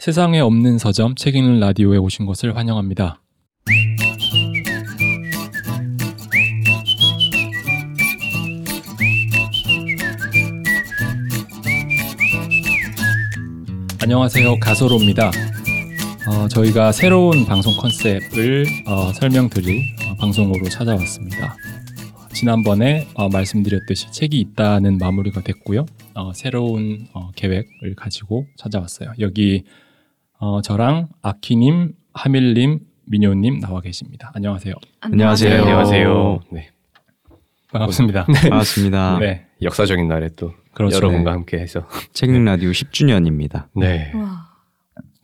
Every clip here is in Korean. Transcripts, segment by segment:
세상에 없는 서점 책 읽는 라디오에 오신 것을 환영합니다. 안녕하세요. 가소로입니다. 어, 저희가 새로운 방송 컨셉을 어, 설명드릴 어, 방송으로 찾아왔습니다. 지난번에 어, 말씀드렸듯이 책이 있다는 마무리가 됐고요. 어, 새로운 어, 계획을 가지고 찾아왔어요. 여기 어, 저랑 아키님, 하밀님, 민효님 나와 계십니다. 안녕하세요. 안녕하세요. 안녕하세요. 네. 반갑습니다. 반갑습니다. 네, 역사적인 날에 또 그렇죠. 여러분과 함께 해서 책 읽는 라디오 10주년입니다. 네. 음. 와.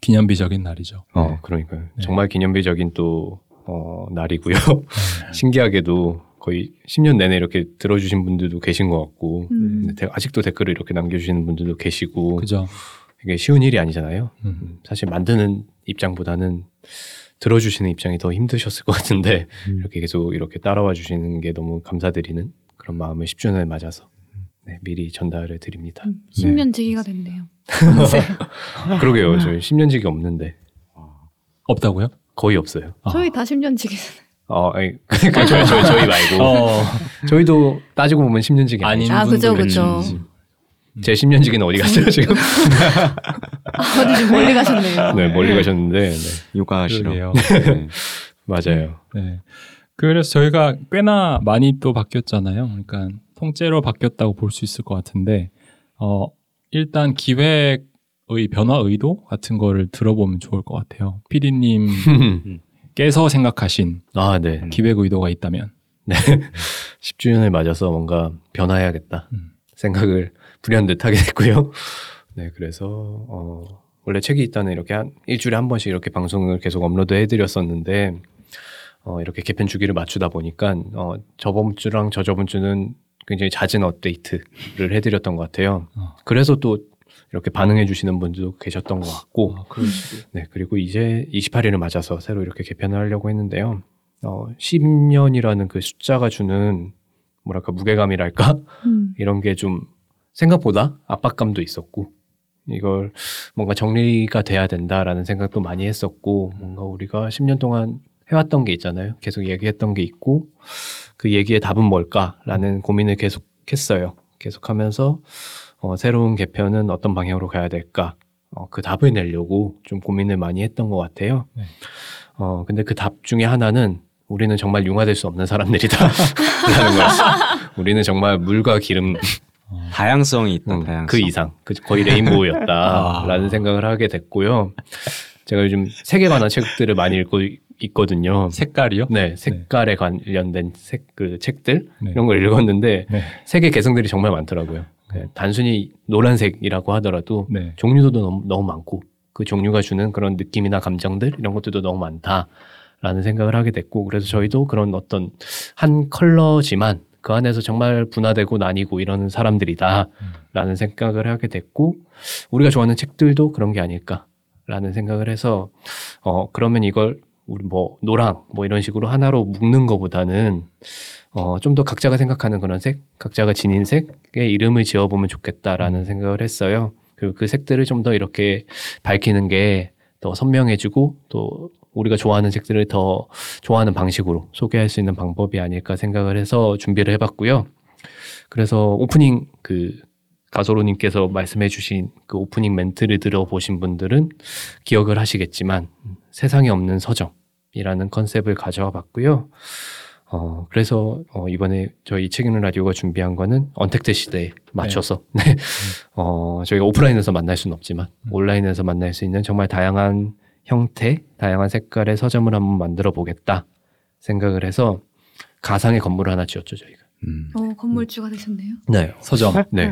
기념비적인 날이죠. 어 그러니까요. 네. 정말 기념비적인 또 어, 날이고요. 신기하게도 거의 10년 내내 이렇게 들어주신 분들도 계신 것 같고 음. 아직도 댓글을 이렇게 남겨주시는 분들도 계시고 그죠. 이게 쉬운 일이 아니잖아요. 음. 음, 사실 만드는 입장보다는 들어주시는 입장이 더 힘드셨을 것 같은데 음. 이렇게 계속 이렇게 따라와 주시는 게 너무 감사드리는 그런 마음을 10주년을 맞아서 네, 미리 전달을 드립니다. 음, 10년 지기가 됐네요. 그러게요. 저희 10년 지기 없는데 없다고요? 거의 없어요. 아. 저희 다 10년 지기잖아요. 어, 아니, 그러니까 저희, 저희, 저희 말고 어, 저희도 따지고 보면 10년지기 아닌. 아, 그죠, 그죠. 음. 제 10년지기는 어디 갔어요 지금? 아, 어디 좀 멀리 가셨네요. 네, 멀리 가셨는데 네, 요가하시러. 네. 맞아요. 네. 그래서 저희가 꽤나 많이 또 바뀌었잖아요. 그러니까 통째로 바뀌었다고 볼 수 있을 것 같은데, 어, 일단 기획의 변화 의도 같은 거를 들어보면 좋을 것 같아요. 피디님께서 생각하신 아, 네. 기획 의도가 있다면. 10주년을 맞아서 뭔가 변화해야겠다 음. 생각을 불현듯 하게 됐고요. 네, 그래서 어, 원래 책이 있다는 이렇게 한 일주일에 한 번씩 이렇게 방송을 계속 업로드 해 드렸었는데 어, 이렇게 개편 주기를 맞추다 보니까 어, 저번 주랑 저저번 주는 굉장히 잦은 업데이트를 해드렸던 것 같아요. 어. 그래서 또 이렇게 반응해 주시는 분들도 계셨던 것 같고 아. 네, 그리고 이제 28일을 맞아서 새로 이렇게 개편을 하려고 했는데요. 어, 10년이라는 그 숫자가 주는 뭐랄까 무게감이랄까 음. 이런 게 좀 생각보다 압박감도 있었고 이걸 뭔가 정리가 돼야 된다라는 생각도 많이 했었고 뭔가 우리가 10년 동안 해왔던 게 있잖아요. 계속 얘기했던 게 있고 그 얘기의 답은 뭘까라는 고민을 계속했어요. 계속하면서 어, 새로운 개편은 어떤 방향으로 가야 될까 어, 그 답을 내려고 좀 고민을 많이 했던 것 같아요. 네. 어, 근데 그 답 중에 하나는 우리는 정말 융화될 수 없는 사람들이다. 라는 거였어요. 우리는 정말 물과 기름 다양성이 있다. 음, 다양성. 그 이상, 그 거의 레인보우였다라는 아. 생각을 하게 됐고요. 제가 요즘 색에 관한 책들을 많이 읽고 있거든요. 색깔이요? 네, 색깔에 관련된 색, 그 책들 네. 이런 걸 읽었는데 네. 색의 개성들이 정말 많더라고요. 그냥 단순히 노란색이라고 하더라도 네. 종류도 너무, 너무 많고 그 종류가 주는 그런 느낌이나 감정들 이런 것들도 너무 많다라는 생각을 하게 됐고 그래서 저희도 그런 어떤 한 컬러지만 그 안에서 정말 분화되고 나뉘고 이러는 사람들이다라는 생각을 하게 됐고 우리가 좋아하는 책들도 그런 게 아닐까라는 생각을 해서 어 그러면 이걸 우리 뭐 노랑 뭐 이런 식으로 하나로 묶는 것보다는 어, 좀 더 각자가 생각하는 그런 색, 각자가 지닌 색의 이름을 지어보면 좋겠다라는 생각을 했어요. 그리고 그 색들을 좀 더 이렇게 밝히는 게 더 선명해지고 또 우리가 좋아하는 색들을 더 좋아하는 방식으로 소개할 수 있는 방법이 아닐까 생각을 해서 준비를 해봤고요. 그래서 오프닝 그 가소로님께서 말씀해주신 그 오프닝 멘트를 들어보신 분들은 기억을 하시겠지만 세상에 없는 서점이라는 컨셉을 가져와 봤고요. 어, 그래서, 어, 이번에 저희 책 읽는 라디오가 준비한 거는 언택트 시대에 맞춰서, 네. 어, 저희가 오프라인에서 만날 수는 없지만, 온라인에서 만날 수 있는 정말 다양한 형태, 다양한 색깔의 서점을 한번 만들어 보겠다 생각을 해서 가상의 건물을 하나 지었죠, 저희가. 음. 어, 건물주가 되셨네요. 네. 서점. 네.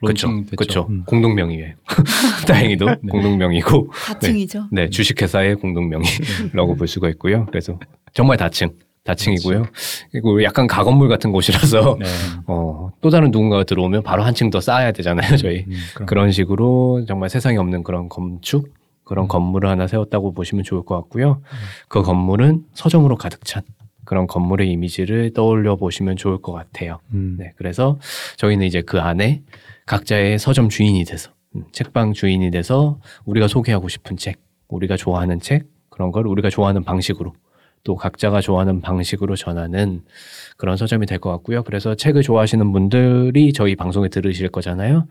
그렇죠. 그렇죠. 음. 공동 명의예요. 다행히도 네. 공동 명의고, 다층이죠. 네, 주식회사의 공동 명의라고 볼 수가 있고요. 그래서 정말 다층, 다층이고요. 그리고 약간 가건물 같은 곳이라서 네. 어, 또 다른 누군가가 들어오면 바로 한층 더 쌓아야 되잖아요, 저희. 음. 그런 식으로 정말 세상에 없는 그런 건축, 그런 음. 건물을 하나 세웠다고 보시면 좋을 것 같고요. 그 건물은 서점으로 가득 찬 그런 건물의 이미지를 떠올려 보시면 좋을 것 같아요. 음. 네, 그래서 저희는 이제 그 안에 각자의 서점 주인이 돼서 음, 책방 주인이 돼서 우리가 소개하고 싶은 책, 우리가 좋아하는 책 그런 걸 우리가 좋아하는 방식으로 또 각자가 좋아하는 방식으로 전하는 그런 서점이 될 것 같고요. 그래서 책을 좋아하시는 분들이 저희 방송에 들으실 거잖아요.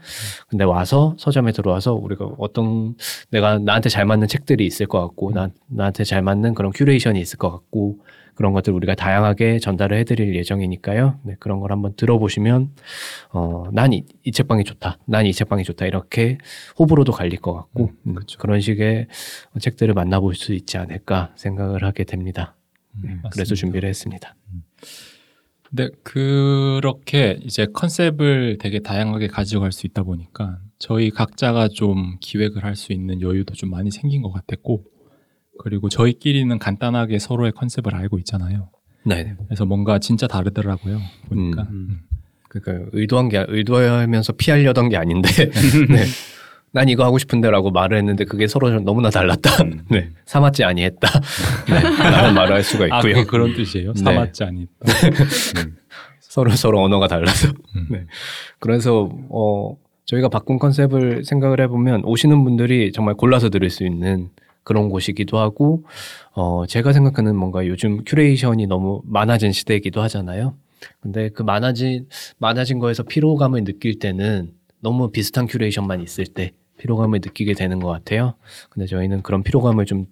근데 와서 서점에 들어와서 우리가 어떤 내가 나한테 잘 맞는 책들이 있을 것 같고 나, 나한테 잘 맞는 그런 큐레이션이 있을 것 같고 그런 것들 우리가 다양하게 전달을 해드릴 예정이니까요. 네, 그런 걸 한번 들어보시면 어, 난 이 이 책방이 좋다, 난 이 책방이 좋다 이렇게 호불호도 갈릴 것 같고 음, 그런 식의 책들을 만나볼 수 있지 않을까 생각을 하게 됩니다. 네, 그래서. 준비를 했습니다. 근데 그렇게 이제 컨셉을 되게 다양하게 가져갈 수 있다 보니까 저희 각자가 좀 기획을 할 수 있는 여유도 좀 많이 생긴 것 같았고 그리고 저희끼리는 간단하게 서로의 컨셉을 알고 있잖아요. 네, 그래서 뭔가 진짜 다르더라고요. 보니까. 음. 그러니까 의도한 게 의도하면서 피하려던 게 아닌데 네. 난 이거 하고 싶은데라고 말을 했는데 그게 서로 좀 너무나 달랐다. 네. 사맞지 아니했다. 네. 라는 말을 할 수가 아, 있고요. 그게 그런 뜻이에요? 네. 사맞지 아니다. 서로 서로 언어가 달라서. 음. 네. 그래서 어 저희가 바꾼 컨셉을 생각을 해보면 오시는 분들이 정말 골라서 들을 수 있는 그런 곳이기도 하고 어 제가 생각하는 뭔가 요즘 큐레이션이 너무 많아진 시대이기도 하잖아요. 근데 그 많아진 많아진 거에서 피로감을 느낄 때는 너무 비슷한 큐레이션만 있을 때 피로감을 느끼게 되는 것 같아요. 근데 저희는 그런 피로감을 좀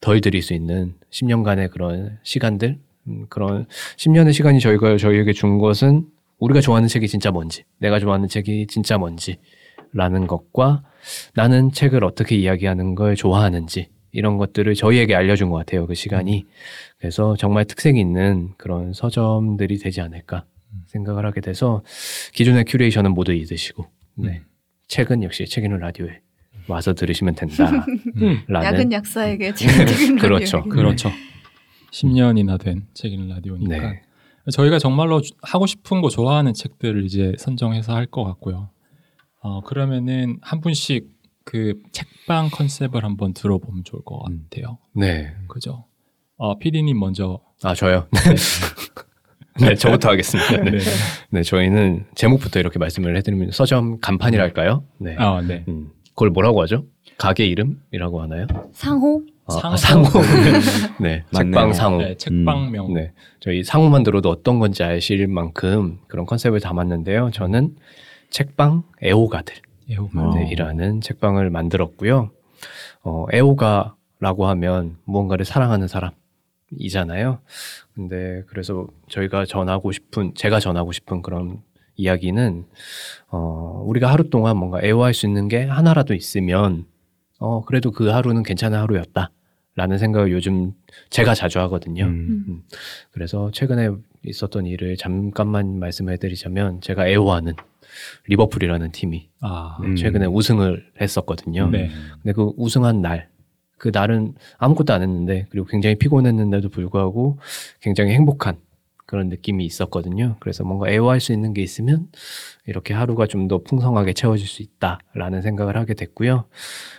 덜 드릴 수 있는 10년간의 그런 시간들, 음, 그런 10년의 시간이 저희가 저희에게 준 것은 우리가 좋아하는 책이 진짜 뭔지, 내가 좋아하는 책이 진짜 뭔지 라는 것과 나는 책을 어떻게 이야기하는 걸 좋아하는지 이런 것들을 저희에게 알려준 것 같아요. 그 시간이. 그래서 정말 특색 있는 그런 서점들이 되지 않을까 생각을 하게 돼서 기존의 큐레이션은 모두 잊으시고, 네. 책은 역시 책 있는 라디오에 와서 들으시면 된다. 약은 약사에게 지금 지금 그렇죠. 라디오에게. 그렇죠. 10년이나 된 책인 라디오니까. 네. 저희가 정말로 주- 하고 싶은 거 좋아하는 책들을 이제 선정해서 할 것 같고요. 어, 그러면은 한 분씩 그 책방 컨셉을 한번 들어보면 좋을 것 같아요. 네. 그죠? 어, PD님 먼저. 아, 저요? 네, 저부터 하겠습니다. 네. 네, 저희는 제목부터 이렇게 말씀을 해드리면 서점 간판이랄까요? 네. 아, 네. 음, 그걸 뭐라고 하죠? 가게 이름이라고 하나요? 상호 아, 상호. 아, 상호. 네. 책방 상호. 네, 책방명. 네, 저희 상호만 들어도 어떤 건지 아실 만큼 그런 컨셉을 담았는데요. 저는 책방 애호가들. 애호가. 어. 네, 이라는 책방을 만들었고요. 어, 애호가라고 하면 무언가를 사랑하는 사람 이잖아요. 근데 그래서 저희가 전하고 싶은, 제가 전하고 싶은 그런 이야기는, 어, 우리가 하루 동안 뭔가 애호할 수 있는 게 하나라도 있으면, 어, 그래도 그 하루는 괜찮은 하루였다. 라는 생각을 요즘 제가 자주 하거든요. 음. 음. 그래서 최근에 있었던 일을 잠깐만 말씀해 드리자면, 제가 애호하는 리버풀이라는 팀이 아, 네, 음. 최근에 우승을 했었거든요. 네. 근데 그 우승한 날, 그 날은 아무것도 안 했는데, 그리고 굉장히 피곤했는데도 불구하고 굉장히 행복한 그런 느낌이 있었거든요. 그래서 뭔가 애호할 수 있는 게 있으면 이렇게 하루가 좀 더 풍성하게 채워질 수 있다라는 생각을 하게 됐고요.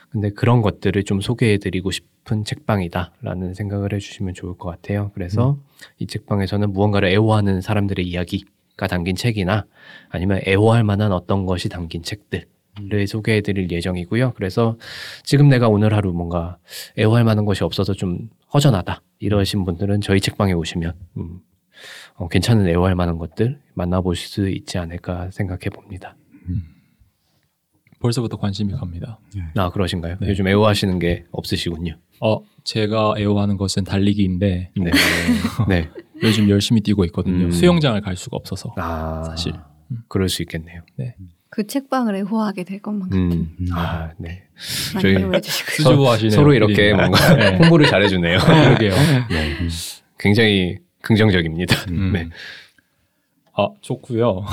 근데 그런 것들을 좀 소개해 드리고 싶은 책방이다라는 생각을 해주시면 좋을 것 같아요. 그래서 이 책방에서는 무언가를 애호하는 사람들의 이야기가 담긴 책이나 아니면 애호할 만한 어떤 것이 담긴 책들 를 소개해 드릴 예정이고요. 그래서 지금 내가 오늘 하루 뭔가 애호할 만한 것이 없어서 좀 허전하다 이러신 분들은 저희 책방에 오시면 음, 어, 괜찮은 애호할 만한 것들 만나보실 수 있지 않을까 생각해 봅니다. 벌써부터 관심이 갑니다. 아 그러신가요? 네. 요즘 애호하시는 게 없으시군요. 어, 제가 애호하는 것은 달리기인데 네. 네. 요즘 열심히 뛰고 있거든요. 음. 수영장을 갈 수가 없어서. 아 사실. 그럴 수 있겠네요. 그 책방을 애호하게 될 것만큼 음. 아 네. 많이 저희-. 수줍어하시네요. 서로 이렇게. 뭔가 네. 홍보를 잘해주네요. 그러게요. 네. 굉장히 긍정적입니다. 음. 네. 아, 좋고요.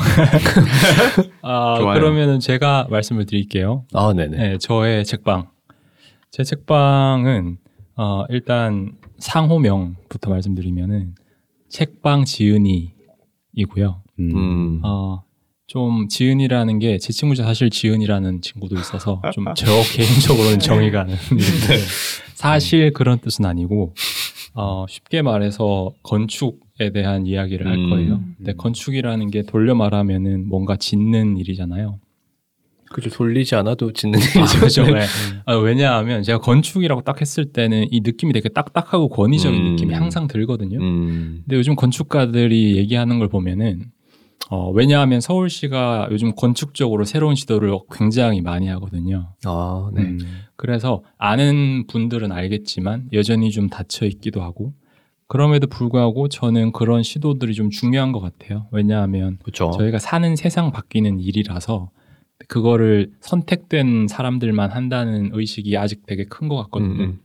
아. 그러면은 제가 말씀을 드릴게요. 아 네네. 네, 저의 책방. 제 책방은 어, 일단 상호명부터 말씀드리면은 책방 지은이이고요. 음. 음. 어, 좀 지은이라는 게 제 친구 중 사실 지은이라는 친구도 있어서 좀 저 개인적으로는 정이 가는 일인데 사실 그런 뜻은 아니고 어, 쉽게 말해서 건축에 대한 이야기를 할 음. 거예요. 근데 건축이라는 게 돌려 말하면은 뭔가 짓는 일이잖아요. 그죠 돌리지 않아도 짓는 아, 일이죠. 그렇죠. 네. 네. 아, 왜냐하면 제가 건축이라고 딱 했을 때는 이 느낌이 되게 딱딱하고 권위적인 음. 느낌이 항상 들거든요. 음. 근데 요즘 건축가들이 얘기하는 걸 보면은 어, 왜냐하면 서울시가 요즘 건축적으로 새로운 시도를 굉장히 많이 하거든요. 아, 네. 음. 그래서 아는 분들은 알겠지만 여전히 좀 닫혀 있기도 하고 그럼에도 불구하고 저는 그런 시도들이 좀 중요한 것 같아요. 왜냐하면 그렇죠. 저희가 사는 세상 바뀌는 일이라서 그거를 선택된 사람들만 한다는 의식이 아직 되게 큰 것 같거든요. 음,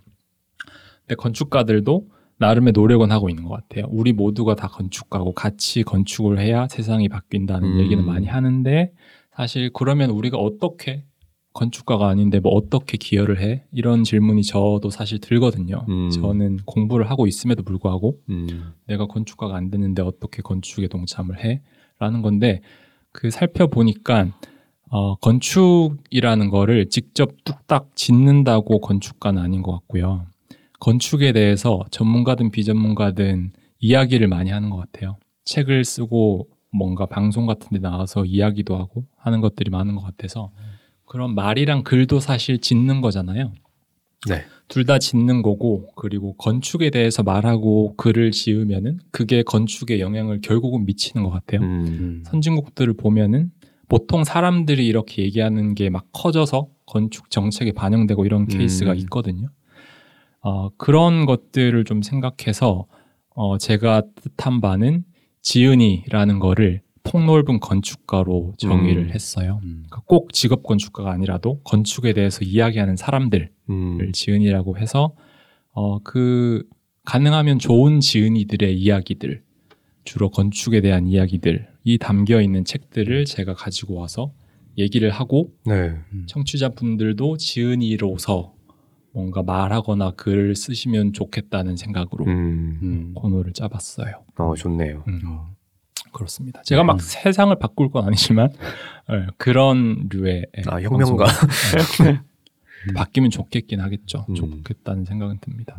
근데 건축가들도 나름의 노력은 하고 있는 것 같아요. 우리 모두가 다 건축가고 같이 건축을 해야 세상이 바뀐다는 음. 얘기는 많이 하는데 사실 그러면 우리가 어떻게 건축가가 아닌데 뭐 어떻게 기여를 해? 이런 질문이 저도 사실 들거든요. 음. 저는 공부를 하고 있음에도 불구하고 음. 내가 건축가가 안 되는데 어떻게 건축에 동참을 해? 라는 건데 그 살펴보니까 어, 건축이라는 거를 직접 뚝딱 짓는다고 건축가는 아닌 것 같고요. 건축에 대해서 전문가든 비전문가든 이야기를 많이 하는 것 같아요. 책을 쓰고 뭔가 방송 같은 데 나와서 이야기도 하고 하는 것들이 많은 것 같아서 그런 말이랑 글도 사실 짓는 거잖아요. 네. 둘 다 짓는 거고 그리고 건축에 대해서 말하고 글을 지으면은 그게 건축에 영향을 결국은 미치는 것 같아요. 음. 선진국들을 보면은 보통 사람들이 이렇게 얘기하는 게 막 커져서 건축 정책에 반영되고 이런 케이스가 음. 있거든요. 어, 그런 것들을 좀 생각해서 어, 제가 뜻한 바는 지은이라는 거를 폭넓은 건축가로 정의를 음. 했어요. 음. 그러니까 꼭 직업 건축가가 아니라도 건축에 대해서 이야기하는 사람들 음. 을 지은이라고 해서 어 그 가능하면 좋은 지은이들의 이야기들 주로 건축에 대한 이야기들이 담겨 있는 책들을 제가 가지고 와서 얘기를 하고 네. 청취자분들도 지은이로서 뭔가 말하거나 글을 쓰시면 좋겠다는 생각으로 음. 음. 코너를 짜봤어요. 어, 좋네요. 음, 어. 그렇습니다. 제가 막 세상을 바꿀 건 아니지만 예, 그런 류의 예, 아, 혁명가. 예, 바뀌면 좋겠긴 하겠죠. 음. 좋겠다는 생각은 듭니다.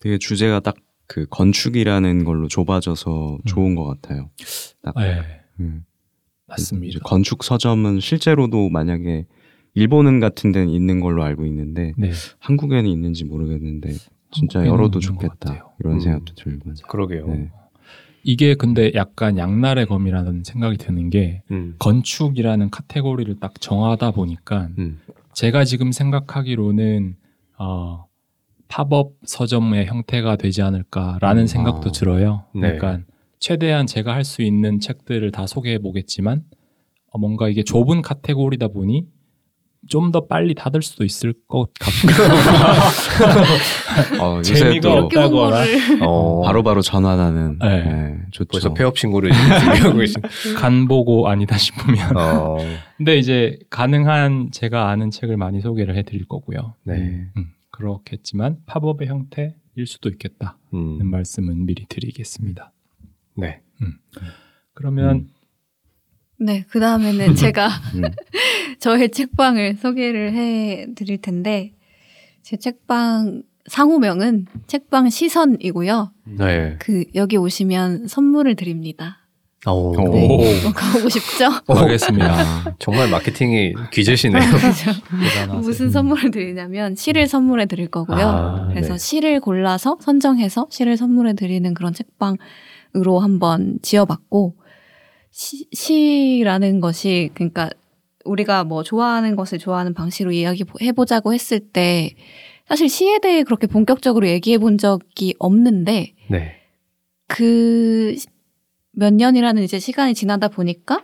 되게 주제가 딱 그 건축이라는 걸로 좁아져서 좋은 것 같아요. 딱 예, 음. 맞습니다. 건축 서점은 실제로도 만약에 일본은 같은 데는 있는 걸로 알고 있는데 네. 한국에는 있는지 모르겠는데 진짜 열어도 좋겠다. 이런 음. 생각도 들고. 그러게요. 네. 이게 근데 약간 양날의 검이라는 생각이 드는 게 음. 건축이라는 카테고리를 딱 정하다 보니까 음. 제가 지금 생각하기로는 어, 팝업 서점의 형태가 되지 않을까라는 음, 생각도 아. 들어요. 네. 그러니까 최대한 제가 할 수 있는 책들을 다 소개해 보겠지만 어, 뭔가 이게 좁은 카테고리다 보니 좀 더 빨리 닫을 수도 있을 것 같고 어, 재미가 또 없다. 없다거나. 홍보를 어, 바로바로 전환하는 네. 네, 좋죠. 벌써 폐업 신고를 준비하고 계신. 간 보고 아니다 싶으면 어, 근데 이제 가능한 제가 아는 책을 많이 소개를 해드릴 거고요. 네. 음, 그렇겠지만 팝업의 형태일 수도 있겠다는 음. 말씀은 미리 드리겠습니다. 네. 그러면 네, 그 다음에는 제가 음. 저의 책방을 소개를 해 드릴 텐데, 제 책방 상호명은 책방 시선이고요. 네. 그, 여기 오시면 선물을 드립니다. 오. 네. 오. 또 가보고 싶죠? 알겠습니다. 아, 정말 마케팅이 귀재시네요. 그죠? 대단하세요. 무슨 선물을 드리냐면 시를 선물해 드릴 거고요. 아, 그래서 네. 시를 골라서 선정해서 시를 선물해 드리는 그런 책방으로 한번 지어봤고 시, 시라는 것이 그러니까 우리가 뭐 좋아하는 것을 좋아하는 방식으로 이야기해 보자고 했을 때 사실 시에 대해 그렇게 본격적으로 얘기해 본 적이 없는데 네. 그몇 년이라는 이제 시간이 지나다 보니까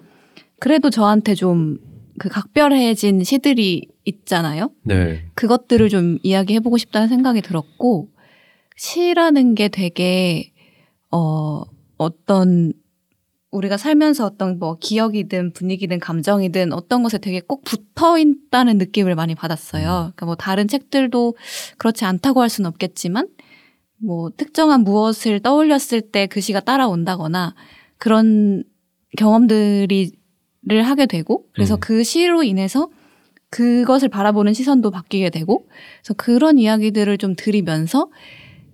그래도 저한테 좀 그 각별해진 시들이 있잖아요. 네. 그것들을 좀 이야기해 보고 싶다는 생각이 들었고, 시라는 게 되게, 어, 어떤, 우리가 살면서 어떤 뭐 기억이든 분위기든 감정이든 어떤 것에 되게 꼭 붙어 있다는 느낌을 많이 받았어요. 그러니까 뭐 다른 책들도 그렇지 않다고 할 수는 없겠지만, 뭐 특정한 무엇을 떠올렸을 때 그 시가 따라온다거나 그런 경험들이 를 하게 되고 그래서 음. 그 시로 인해서 그것을 바라보는 시선도 바뀌게 되고 그래서 그런 이야기들을 좀 들이면서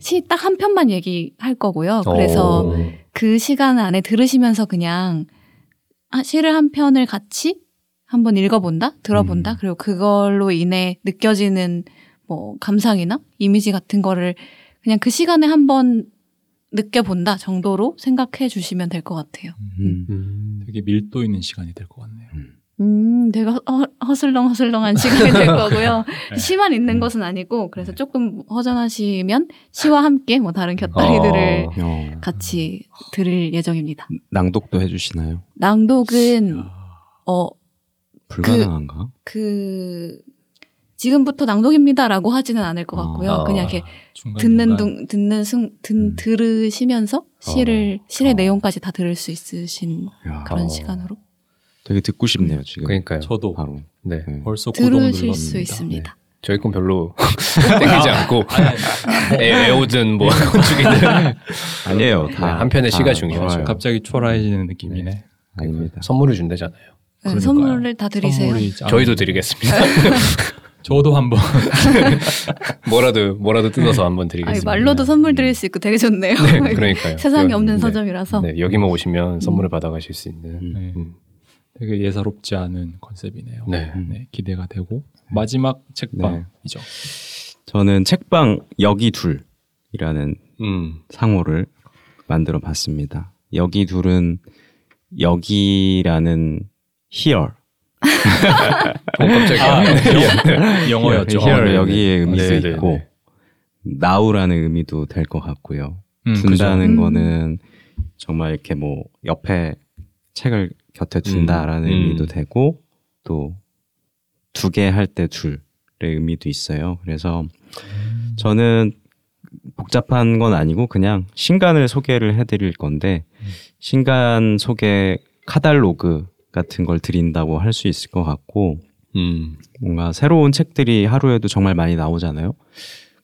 시 딱 한 편만 얘기할 거고요. 그래서 오. 그 시간 안에 들으시면서 그냥 아, 시를 한 편을 같이 한번 읽어본다, 들어본다, 음. 그리고 그걸로 인해 느껴지는 뭐 감상이나 이미지 같은 거를 그냥 그 시간에 한번 느껴본다 정도로 생각해 주시면 될 것 같아요. 음. 음. 되게 밀도 있는 시간이 될 것 같네요. 음, 되게 허, 허슬렁 허슬렁한 시간이 될 거고요. 네. 시만 있는 것은 아니고 그래서 조금 허전하시면 시와 함께 뭐 다른 곁다리들을 어. 어, 같이 들을 예정입니다. 낭독도 해주시나요? 낭독은 아, 어 불가능한가? 그 지금부터 낭독입니다라고 하지는 않을 것 같고요. 아. 그냥 이렇게 듣는 둥 듣는 순 듣, 음. 들으시면서 시를 시의 어. 내용까지 다 들을 수 있으신 야, 그런 어. 시간으로 되게 듣고 싶네요 지금. 그러니까요. 저도 바로. 네. 네. 벌써 들으실. 수 있습니다. 저희 건 별로 땡기지 않고 아니, 아니, 애, 애오든 뭐 건축이든 아니에요. 다 네, 한편의 다 시가 중요하죠. 좋아요. 갑자기 초라해지는 느낌이네. 아닙니다. 선물을 준대잖아요. 네. 선물을 다 드리세요. 저희도 드리겠습니다. 저도 한번 뭐라도 뭐라도 뜯어서 한번 아니, 드리겠습니다. 말로도 선물 드릴 수 있고 되게 좋네요. 네, 그러니까요. 세상에 여- 없는 네. 서점이라서. 네, 여기만 오시면 선물을 받아가실 수 있는. 음. 네, 음. 되게 예사롭지 않은 컨셉이네요. 네. 네, 기대가 되고 마지막 책방이죠. 저는 책방 여기 둘이라는 음. 상호를 만들어 봤습니다. 여기 둘은 여기라는 here, 어, 깜짝이야. 아, 영어였죠. here 네, 여기에 네. 의미도 네, 네, 있고 네. now라는 의미도 될 것 같고요. 음, 둔다는 그죠. 거는 정말 이렇게 뭐 옆에 책을 곁에 둔다라는 음. 의미도 되고 또 두 개 할 때 둘의 의미도 있어요. 그래서 저는 복잡한 건 아니고 그냥 신간을 소개를 해드릴 건데 신간 소개 카달로그 같은 걸 드린다고 할 수 있을 것 같고 음. 뭔가 새로운 책들이 하루에도 정말 많이 나오잖아요.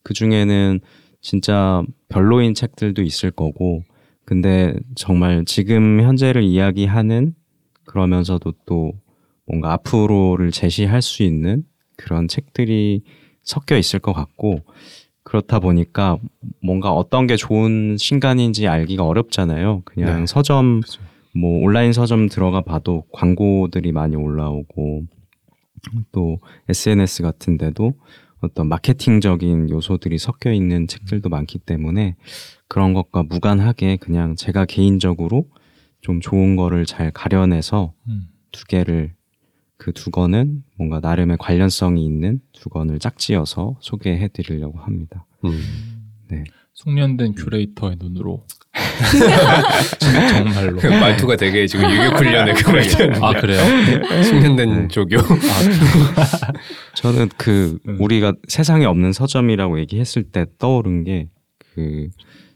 그 중에는 진짜 별로인 책들도 있을 거고, 근데 정말 지금 현재를 이야기하는 그러면서도 또 뭔가 앞으로를 제시할 수 있는 그런 책들이 섞여 있을 것 같고, 그렇다 보니까 뭔가 어떤 게 좋은 신간인지 알기가 어렵잖아요. 그냥 네. 서점, 그죠. 뭐 온라인 서점 들어가 봐도 광고들이 많이 올라오고, 또 SNS 같은 데도 어떤 마케팅적인 요소들이 섞여 있는 책들도 많기 때문에 그런 것과 무관하게 그냥 제가 개인적으로 좀 좋은 거를 잘 가려내서 음. 두 개를 그 두 권은 뭔가 나름의 관련성이 있는 두 권을 짝지어서 소개해 드리려고 합니다. 음. 숙련된 큐레이터의 눈으로 정말로 그 말투가 되게 지금 유격 훈련에 그 말투. 아 그래요? 숙련된 조교. 저는 그 음. 우리가 세상에 없는 서점이라고 얘기했을 때 떠오른 게 그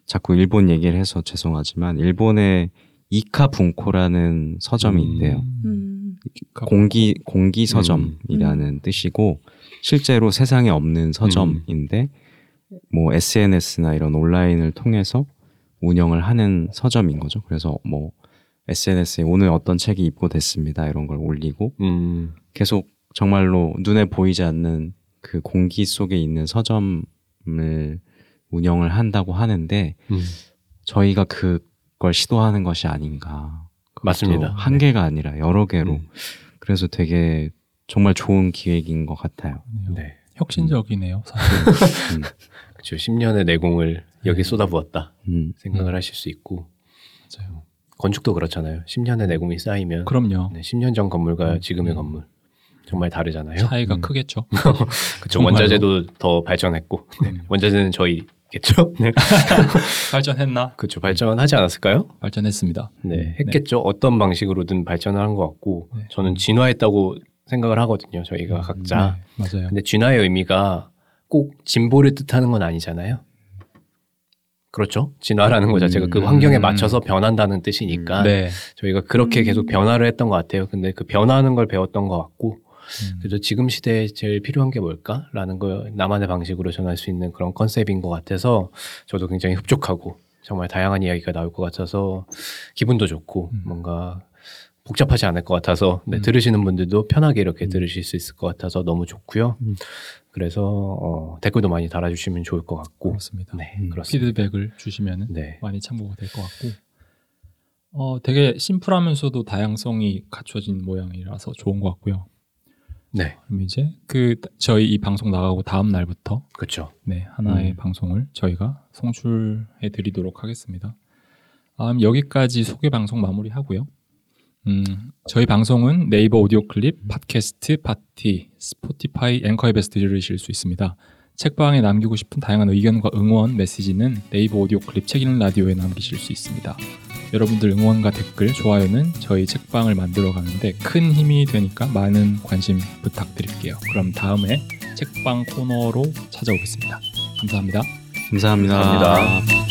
자꾸 일본 얘기를 해서 죄송하지만 일본의 이카 분코라는 서점이 음. 있대요. 음. 공기 공기 서점이라는 뜻이고 실제로 세상에 없는 서점인데 뭐 SNS나 이런 온라인을 통해서 운영을 하는 서점인 거죠. 그래서 뭐 SNS에 오늘 어떤 책이 입고됐습니다 이런 걸 올리고 음. 계속 정말로 눈에 보이지 않는 그 공기 속에 있는 서점을 운영을 한다고 하는데 음. 저희가 그 걸 시도하는 것이 아닌가. 맞습니다. 한 개가 아니라 여러 개로. 음. 그래서 되게 정말 좋은 기획인 것 같아요. 네. 혁신적이네요. 사실. 음, 그렇죠. 10년의 내공을 여기 쏟아부었다 음, 생각을 하실 수 있고 맞아요. 건축도 그렇잖아요. 10년의 내공이 쌓이면 그럼요. 네, 10년 전 건물과 음. 지금의 건물 정말 다르잖아요. 차이가 음. 크겠죠. 그렇죠. 정말로. 원자재도 더 발전했고 네, 음. 원자재는 저희 겠죠. 네. 발전했나? 그렇죠. 발전하지 않았을까요? 발전했습니다. 네, 했겠죠. 어떤 방식으로든 발전을 한 것 같고 네. 저는 진화했다고 생각을 하거든요. 저희가 각자. 네, 맞아요. 근데 진화의 의미가 꼭 진보를 뜻하는 건 아니잖아요. 그렇죠. 진화라는 것 자체가 그 음. 환경에 맞춰서 변한다는 뜻이니까 네. 저희가 그렇게 음. 계속 변화를 했던 것 같아요. 근데 그 변화하는 걸 배웠던 것 같고 음. 그래서 지금 시대에 제일 필요한 게 뭘까라는 걸 나만의 방식으로 전할 수 있는 그런 컨셉인 것 같아서 저도 굉장히 흡족하고 정말 다양한 이야기가 나올 것 같아서 기분도 좋고 음. 뭔가 복잡하지 않을 것 같아서 네, 음. 들으시는 분들도 편하게 이렇게 음. 들으실 수 있을 것 같아서 너무 좋고요. 음. 그래서 어, 댓글도 많이 달아주시면 좋을 것 같고 그렇습니다. 네 음. 그렇습니다. 피드백을 주시면 네. 많이 참고가 될 것 같고 어, 되게 심플하면서도 다양성이 갖춰진 모양이라서 좋은 것 같고요. 네, 그럼 이제 그 저희 이 방송 나가고 다음 날부터 그렇죠. 네 하나의 음. 방송을 저희가 송출해 드리도록 하겠습니다. 음, 여기까지 소개 방송 마무리하고요. 음, 저희 방송은 네이버 오디오 클립, 팟캐스트, 파티, 스포티파이, 앵커앱에서 들으실 수 있습니다. 책방에 남기고 싶은 다양한 의견과 응원 메시지는 네이버 오디오 클립 책 읽는 라디오에 남기실 수 있습니다. 여러분들 응원과 댓글, 좋아요는 저희 책방을 만들어 가는데 큰 힘이 되니까 많은 관심 부탁드릴게요. 그럼 다음에 책방 코너로 찾아오겠습니다. 감사합니다. 감사합니다. 감사합니다.